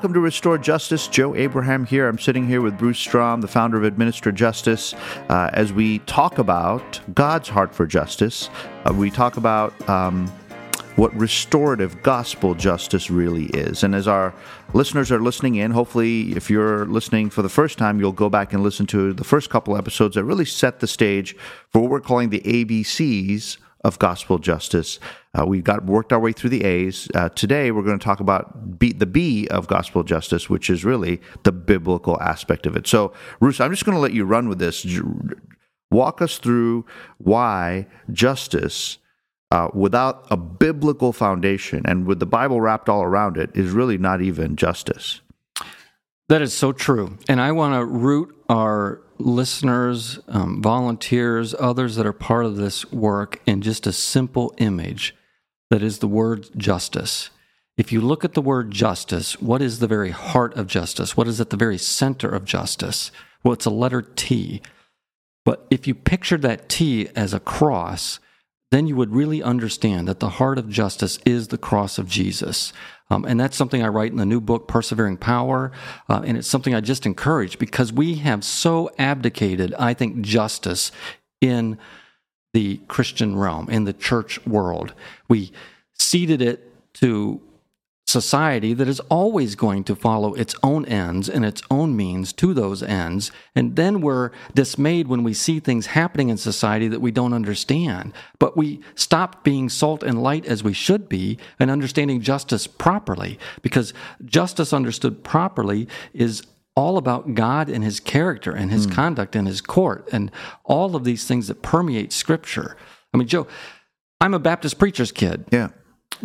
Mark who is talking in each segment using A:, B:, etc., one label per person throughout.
A: welcome to Restore Justice. Joe Abraham here. I'm sitting here with Bruce Strom, the founder of Administer Justice, uh, as we talk about God's heart for justice. Uh, we talk about um, what restorative gospel justice really is. And as our listeners are listening in, hopefully, if you're listening for the first time, you'll go back and listen to the first couple episodes that really set the stage for what we're calling the ABCs of gospel justice. Uh, we got worked our way through the A's. Uh, today, we're going to talk about B, the B of gospel justice, which is really the biblical aspect of it. So, Bruce, I'm just going to let you run with this. Walk us through why justice, uh, without a biblical foundation and with the Bible wrapped all around it, is really not even justice.
B: That is so true. And I want to root our listeners, um, volunteers, others that are part of this work in just a simple image that is the word justice. If you look at the word justice, what is the very heart of justice? What is at the very center of justice? Well, it's a letter T. But if you pictured that T as a cross, then you would really understand that the heart of justice is the cross of Jesus. Um, and that's something I write in the new book, Persevering Power. Uh, and it's something I just encourage because we have so abdicated, I think, justice in the Christian realm, in the church world. We ceded it to society that is always going to follow its own ends and its own means to those ends. And then we're dismayed when we see things happening in society that we don't understand. But we stop being salt and light as we should be and understanding justice properly because justice understood properly is all about God and his character and his mm. conduct and his court and all of these things that permeate scripture. I mean, Joe, I'm a Baptist preacher's kid.
A: Yeah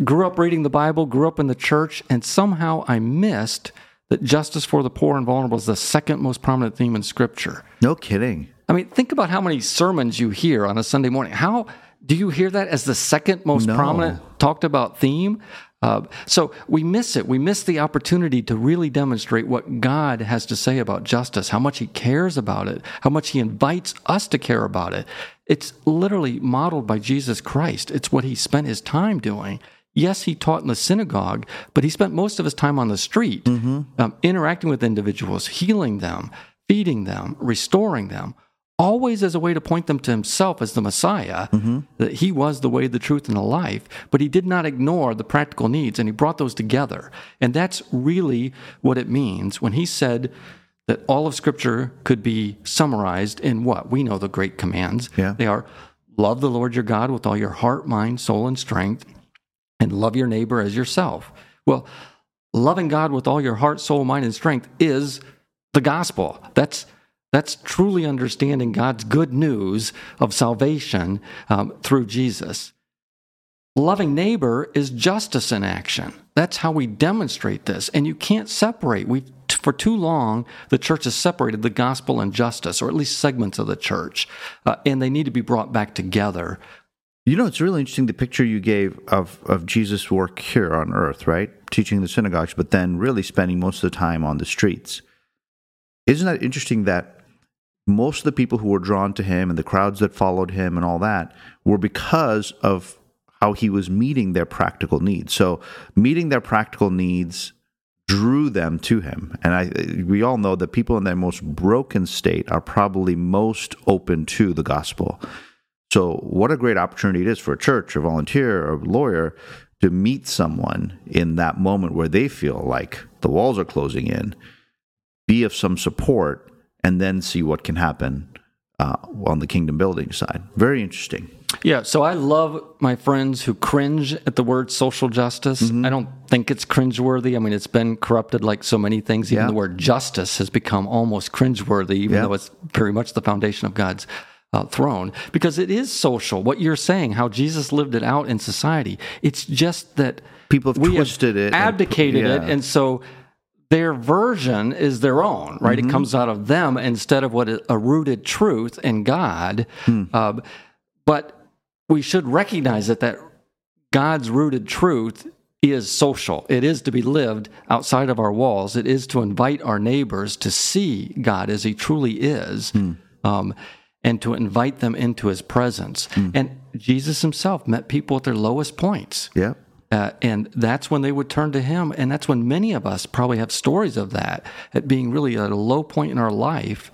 B: grew up reading the Bible, grew up in the church, and somehow I missed that justice for the poor and vulnerable is the second most prominent theme in Scripture.
A: No kidding.
B: I mean, think about how many sermons you hear on a Sunday morning. How do you hear that as the second most no. prominent talked about theme? Uh, so we miss it. We miss the opportunity to really demonstrate what God has to say about justice, how much He cares about it, how much He invites us to care about it. It's literally modeled by Jesus Christ. It's what He spent His time doing. Yes, he taught in the synagogue, but he spent most of his time on the street, mm-hmm. um, interacting with individuals, healing them, feeding them, restoring them, always as a way to point them to himself as the Messiah, mm-hmm. that he was the way, the truth, and the life. But he did not ignore the practical needs, and he brought those together. And that's really what it means when he said, that all of Scripture could be summarized in what? We know the great commands.
A: Yeah.
B: They are love the Lord your God with all your heart, mind, soul, and strength, and love your neighbor as yourself. Well, loving God with all your heart, soul, mind, and strength is the gospel. That's that's truly understanding God's good news of salvation um, through Jesus. Loving neighbor is justice in action. That's how we demonstrate this. And you can't separate. We for too long, the church has separated the gospel and justice, or at least segments of the church, uh, and they need to be brought back together
A: you know, it's really interesting the picture you gave of, of Jesus' work here on earth, right? Teaching the synagogues, but then really spending most of the time on the streets. Isn't that interesting that most of the people who were drawn to him and the crowds that followed him and all that were because of how he was meeting their practical needs. So, meeting their practical needs drew them to him. And I, we all know that people in their most broken state are probably most open to the gospel. So, what a great opportunity it is for a church, a volunteer, or a lawyer to meet someone in that moment where they feel like the walls are closing in, be of some support, and then see what can happen uh, on the kingdom building side. Very interesting.
B: Yeah, so I love my friends who cringe at the word social justice. Mm-hmm. I don't think it's cringeworthy. I mean, it's been corrupted like so many things. Even yeah. the word justice has become almost cringeworthy, even yeah. though it's very much the foundation of God's uh, throne because it is social. What you're saying, how Jesus lived it out in society, it's just that
A: people have twisted
B: have
A: it,
B: abdicated and, yeah. it, and so their version is their own, right? Mm-hmm. It comes out of them instead of what a rooted truth in God. Hmm. Uh, but we should recognize that that God's rooted truth is social. It is to be lived outside of our walls. It is to invite our neighbors to see God as He truly is. Hmm. Um, and to invite them into his presence. Mm. And Jesus himself met people at their lowest points.
A: Yeah.
B: Uh, and that's when they would turn to him. And that's when many of us probably have stories of that, at being really at a low point in our life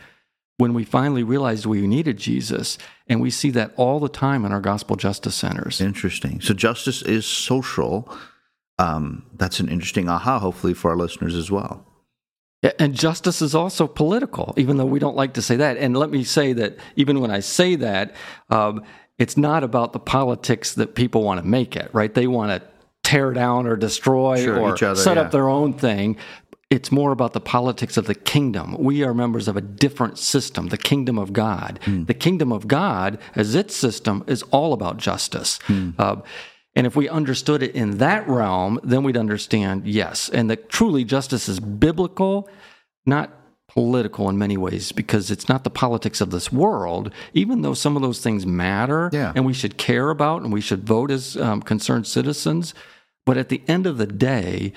B: when we finally realized we needed Jesus. And we see that all the time in our gospel justice centers.
A: Interesting. So justice is social. Um, that's an interesting aha, hopefully, for our listeners as well.
B: And justice is also political, even though we don't like to say that. And let me say that even when I say that, um, it's not about the politics that people want to make it, right? They want to tear down or destroy
A: Sure,
B: or
A: each other,
B: set
A: yeah.
B: up their own thing. It's more about the politics of the kingdom. We are members of a different system, the kingdom of God.
A: Hmm.
B: The kingdom of God, as its system, is all about justice.
A: Hmm.
B: Uh, and if we understood it in that realm, then we'd understand, yes, and that truly justice is biblical, not political in many ways, because it's not the politics of this world, even though some of those things matter
A: Yeah.
B: and we should care about and we should vote as um, concerned citizens. But at the end of the day,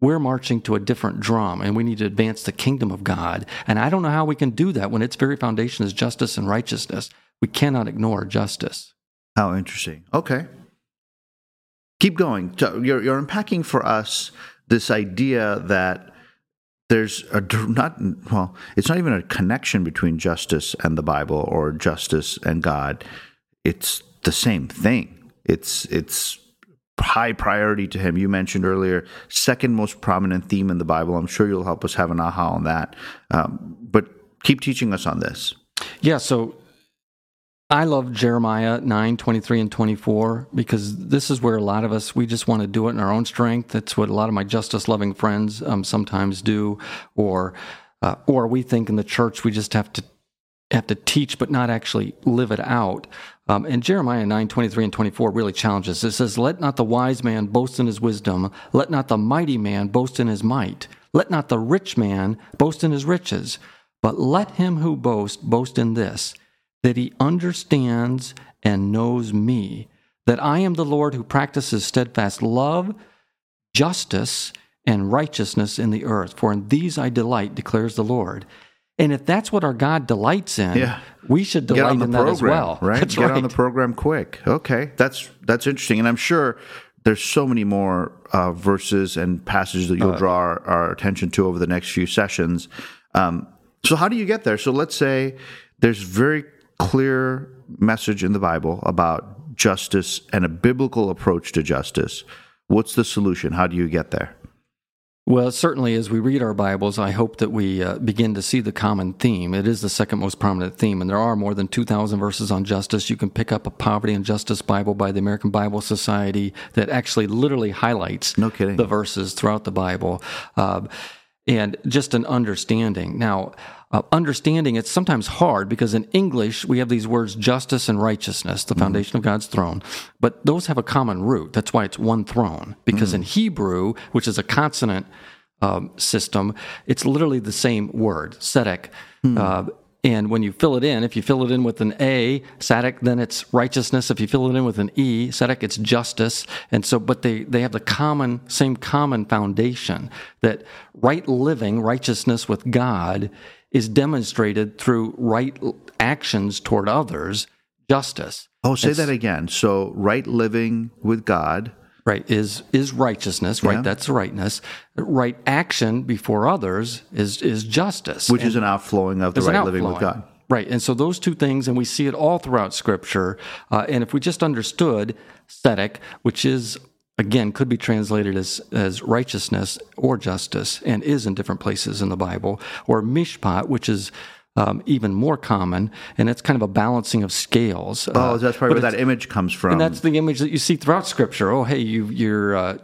B: we're marching to a different drum and we need to advance the kingdom of God. And I don't know how we can do that when its very foundation is justice and righteousness. We cannot ignore justice.
A: How interesting. Okay. Keep going. So You're, you're unpacking for us this idea that there's a not well, it's not even a connection between justice and the Bible or justice and God. It's the same thing. It's it's high priority to him. You mentioned earlier, second most prominent theme in the Bible. I'm sure you'll help us have an aha on that. Um, but keep teaching us on this.
B: Yeah, so I love Jeremiah 9, 23 and 24 because this is where a lot of us, we just want to do it in our own strength. That's what a lot of my justice loving friends um, sometimes do. Or, uh, or we think in the church we just have to have to teach but not actually live it out. Um, and Jeremiah 9, 23 and 24 really challenges. It says, Let not the wise man boast in his wisdom, let not the mighty man boast in his might, let not the rich man boast in his riches, but let him who boasts boast in this, that he understands and knows me, that I am the Lord who practices steadfast love, justice, and righteousness in the earth. For in these I delight, declares the Lord. And if that's what our God delights in,
A: Yeah.
B: we should delight in that as well.
A: right?
B: That's
A: Get
B: right.
A: on the program quick. Okay, that's that's interesting, and I'm sure there's so many more uh, verses and passages that
B: Uh,
A: you'll draw our, our attention to over the next few sessions. Um, so, how do you get there? So, let's say there's very clear message in the Bible about justice and a biblical approach to justice. What's the solution? How do you get there?
B: Well, certainly, as we read our Bibles, I hope that we uh, begin to see the common theme. It is the second most prominent theme, and there are more than 2,000 verses on justice. You can pick up a Poverty and Justice Bible by the American Bible Society that actually literally highlights
A: No kidding.
B: the verses throughout the Bible. Uh, and just an understanding. Now, uh, understanding it's sometimes hard because in English we have these words justice and righteousness, the foundation of God's throne, but those have a common root. That's why it's one throne. Because in Hebrew, which is a consonant um, system, it's literally the same word, tzedek. Uh, and when you fill it in, if you fill it in with an A, tzedek, then it's righteousness. If you fill it in with an E, tzedek, it's justice. And so, but they, they have the common, same common foundation that right living, righteousness with God is demonstrated through right actions toward others, justice.
A: Oh, say that again. So, right living with God.
B: Right is is righteousness, right?
A: Yeah.
B: That's rightness. Right action before others is is justice.
A: which is an outflowing of the right living with. God.
B: Right. And so those two things, and we see it all throughout Scripture. Uh, and if we just understood tzedek, which is, again, could be translated as, as righteousness or justice, and is in different places in the Bible, or mishpat, which is um, even more common, and it's kind of a balancing of scales.
A: Oh,
B: Uh,
A: that's probably where that image comes from.
B: and that's the image that you see throughout Scripture. Oh, hey, you, you're uh,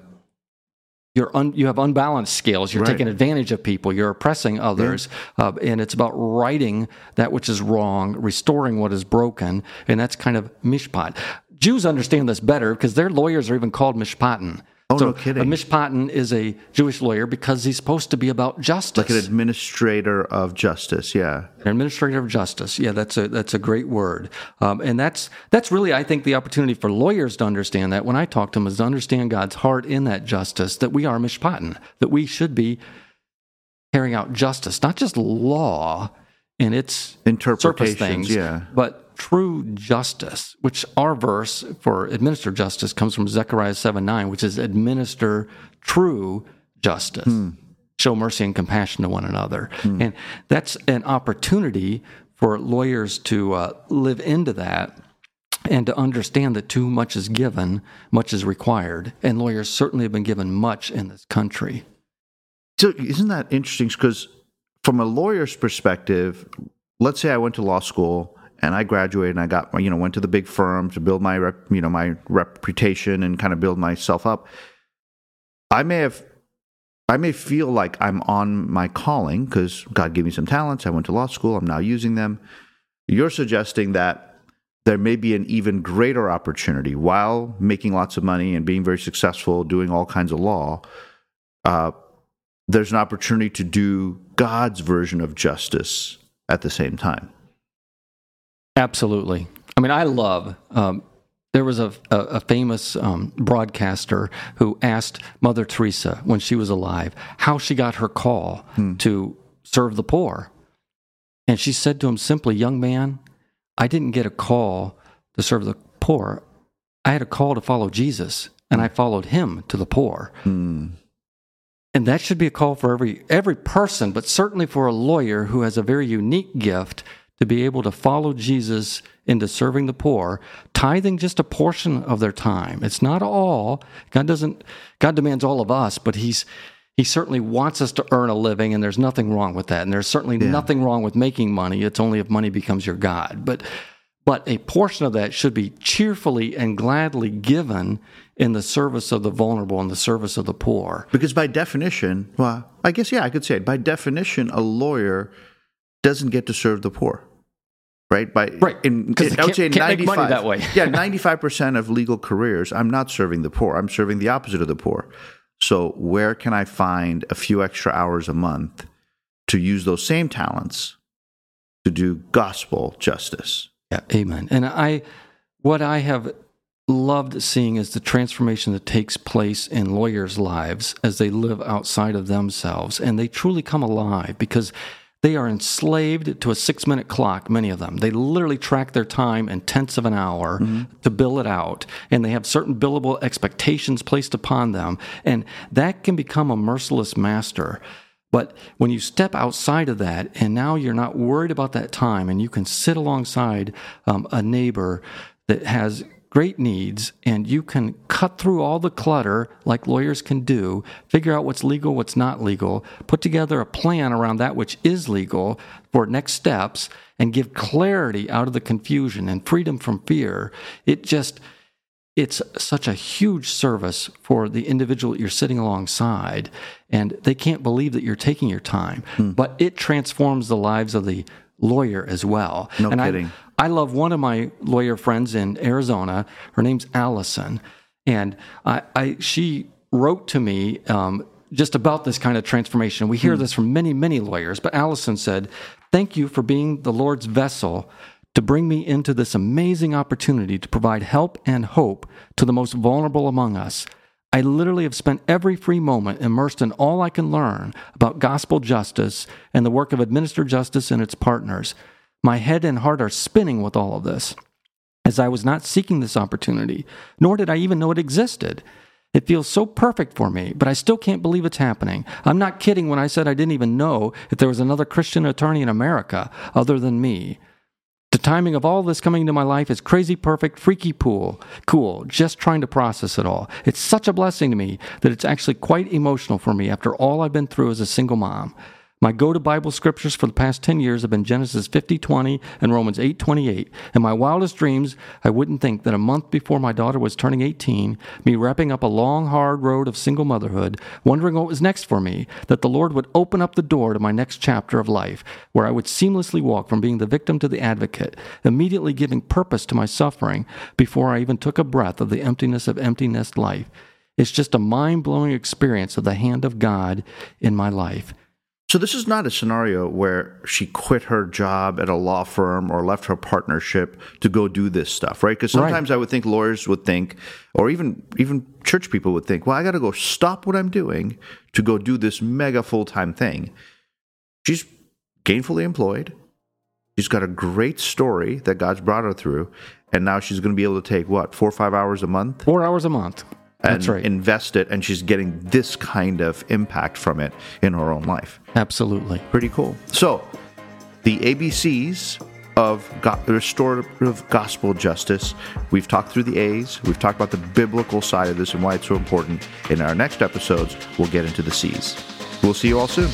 B: you're un, you have unbalanced scales. You're
A: Right.
B: taking advantage of people. You're oppressing others, uh, and it's about righting that which is wrong, restoring what is broken, and that's kind of mishpat. Jews understand this better because their lawyers are even called mishpatim.
A: Oh,
B: so
A: no kidding.
B: A mishpatim is a Jewish lawyer because he's supposed to be about justice.
A: like an administrator of justice. Yeah.
B: An administrator of justice. Yeah, that's a that's a great word, um, and that's that's really I think the opportunity for lawyers to understand that when I talk to them is to understand God's heart in that justice that we are mishpatim, that we should be carrying out justice, not just law in its
A: Interpretations,
B: things,
A: yeah.
B: but true justice, which our verse for administer justice comes from Zechariah 7 9, which is administer true justice. Hmm. Show mercy and compassion to one another. Hmm. And that's an opportunity for lawyers to uh, live into that and to understand that too much is given, much is required. And lawyers certainly have been given much in this country.
A: So, isn't that interesting? Because from a lawyer's perspective, let's say I went to law school and I graduated and I got, you know, went to the big firm to build my, rep, you know, my reputation and kind of build myself up. I may have, I may feel like I'm on my calling because God gave me some talents. I went to law school. I'm now using them. You're suggesting that there may be an even greater opportunity while making lots of money and being very successful, doing all kinds of law. Uh, there's an opportunity to do God's version of justice at the same time.
B: Absolutely. I mean, I love. Um, there was a, a, a famous um, broadcaster who asked Mother Teresa when she was alive how she got her call hmm. to serve the poor. And she said to him simply, Young man, I didn't get a call to serve the poor. I had a call to follow Jesus, and I followed him to the poor. Mm. And that should be a call for every every person, but certainly for a lawyer who has a very unique gift to be able to follow Jesus into serving the poor, tithing just a portion of their time. It's not all. God doesn't God demands all of us, but he's he certainly wants us to earn a living, and there's nothing wrong with that. And there's certainly yeah. nothing wrong with making money. It's only if money becomes your God. But but a portion of that should be cheerfully and gladly given in the service of the vulnerable and the service of the poor.
A: Because by definition, well, I guess yeah, I could say it. By definition, a lawyer doesn't get to serve the poor. Right by
B: right, in, in I would say ninety five that way.
A: yeah, ninety five percent of legal careers, I'm not serving the poor. I'm serving the opposite of the poor. So, where can I find a few extra hours a month to use those same talents to do gospel justice?
B: Yeah, amen. And I, what I have loved seeing is the transformation that takes place in lawyers' lives as they live outside of themselves and they truly come alive because they are enslaved to a six minute clock, many of them. They literally track their time in tenths of an hour mm-hmm. to bill it out, and they have certain billable expectations placed upon them, and that can become a merciless master. But when you step outside of that, and now you're not worried about that time, and you can sit alongside um, a neighbor that has great needs and you can cut through all the clutter like lawyers can do, figure out what's legal, what's not legal, put together a plan around that which is legal for next steps, and give clarity out of the confusion and freedom from fear. It just, it's such a huge service for the individual you're sitting alongside, and they can't believe that you're taking your time. Hmm. But it transforms the lives of the lawyer as well.
A: No
B: and
A: kidding. I,
B: I love one of my lawyer friends in Arizona. Her name's Allison, and I, I she wrote to me um, just about this kind of transformation. We hear hmm. this from many, many lawyers, but Allison said, "Thank you for being the Lord's vessel." To bring me into this amazing opportunity to provide help and hope to the most vulnerable among us. I literally have spent every free moment immersed in all I can learn about gospel justice and the work of administered justice and its partners. My head and heart are spinning with all of this, as I was not seeking this opportunity, nor did I even know it existed. It feels so perfect for me, but I still can't believe it's happening. I'm not kidding when I said I didn't even know if there was another Christian attorney in America other than me. The timing of all this coming into my life is crazy perfect, freaky pool, cool, just trying to process it all. It's such a blessing to me that it's actually quite emotional for me after all I've been through as a single mom. My go to Bible scriptures for the past 10 years have been Genesis 50 20 and Romans 8 28. In my wildest dreams, I wouldn't think that a month before my daughter was turning 18, me wrapping up a long, hard road of single motherhood, wondering what was next for me, that the Lord would open up the door to my next chapter of life, where I would seamlessly walk from being the victim to the advocate, immediately giving purpose to my suffering before I even took a breath of the emptiness of empty nest life. It's just a mind blowing experience of the hand of God in my life.
A: So this is not a scenario where she quit her job at a law firm or left her partnership to go do this stuff, right? Because sometimes right. I would think lawyers would think, or even even church people would think, well, I got to go stop what I'm doing to go do this mega full time thing. She's gainfully employed. She's got a great story that God's brought her through, and now she's going to be able to take what four or five hours a month
B: Four hours a month. That's
A: and
B: right.
A: invest it, and she's getting this kind of impact from it in her own life.
B: Absolutely.
A: Pretty cool. So, the ABCs of go- restorative gospel justice. We've talked through the A's. We've talked about the biblical side of this and why it's so important. In our next episodes, we'll get into the C's. We'll see you all soon.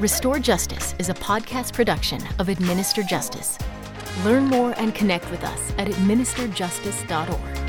C: Restore Justice is a podcast production of Administer Justice. Learn more and connect with us at administerjustice.org.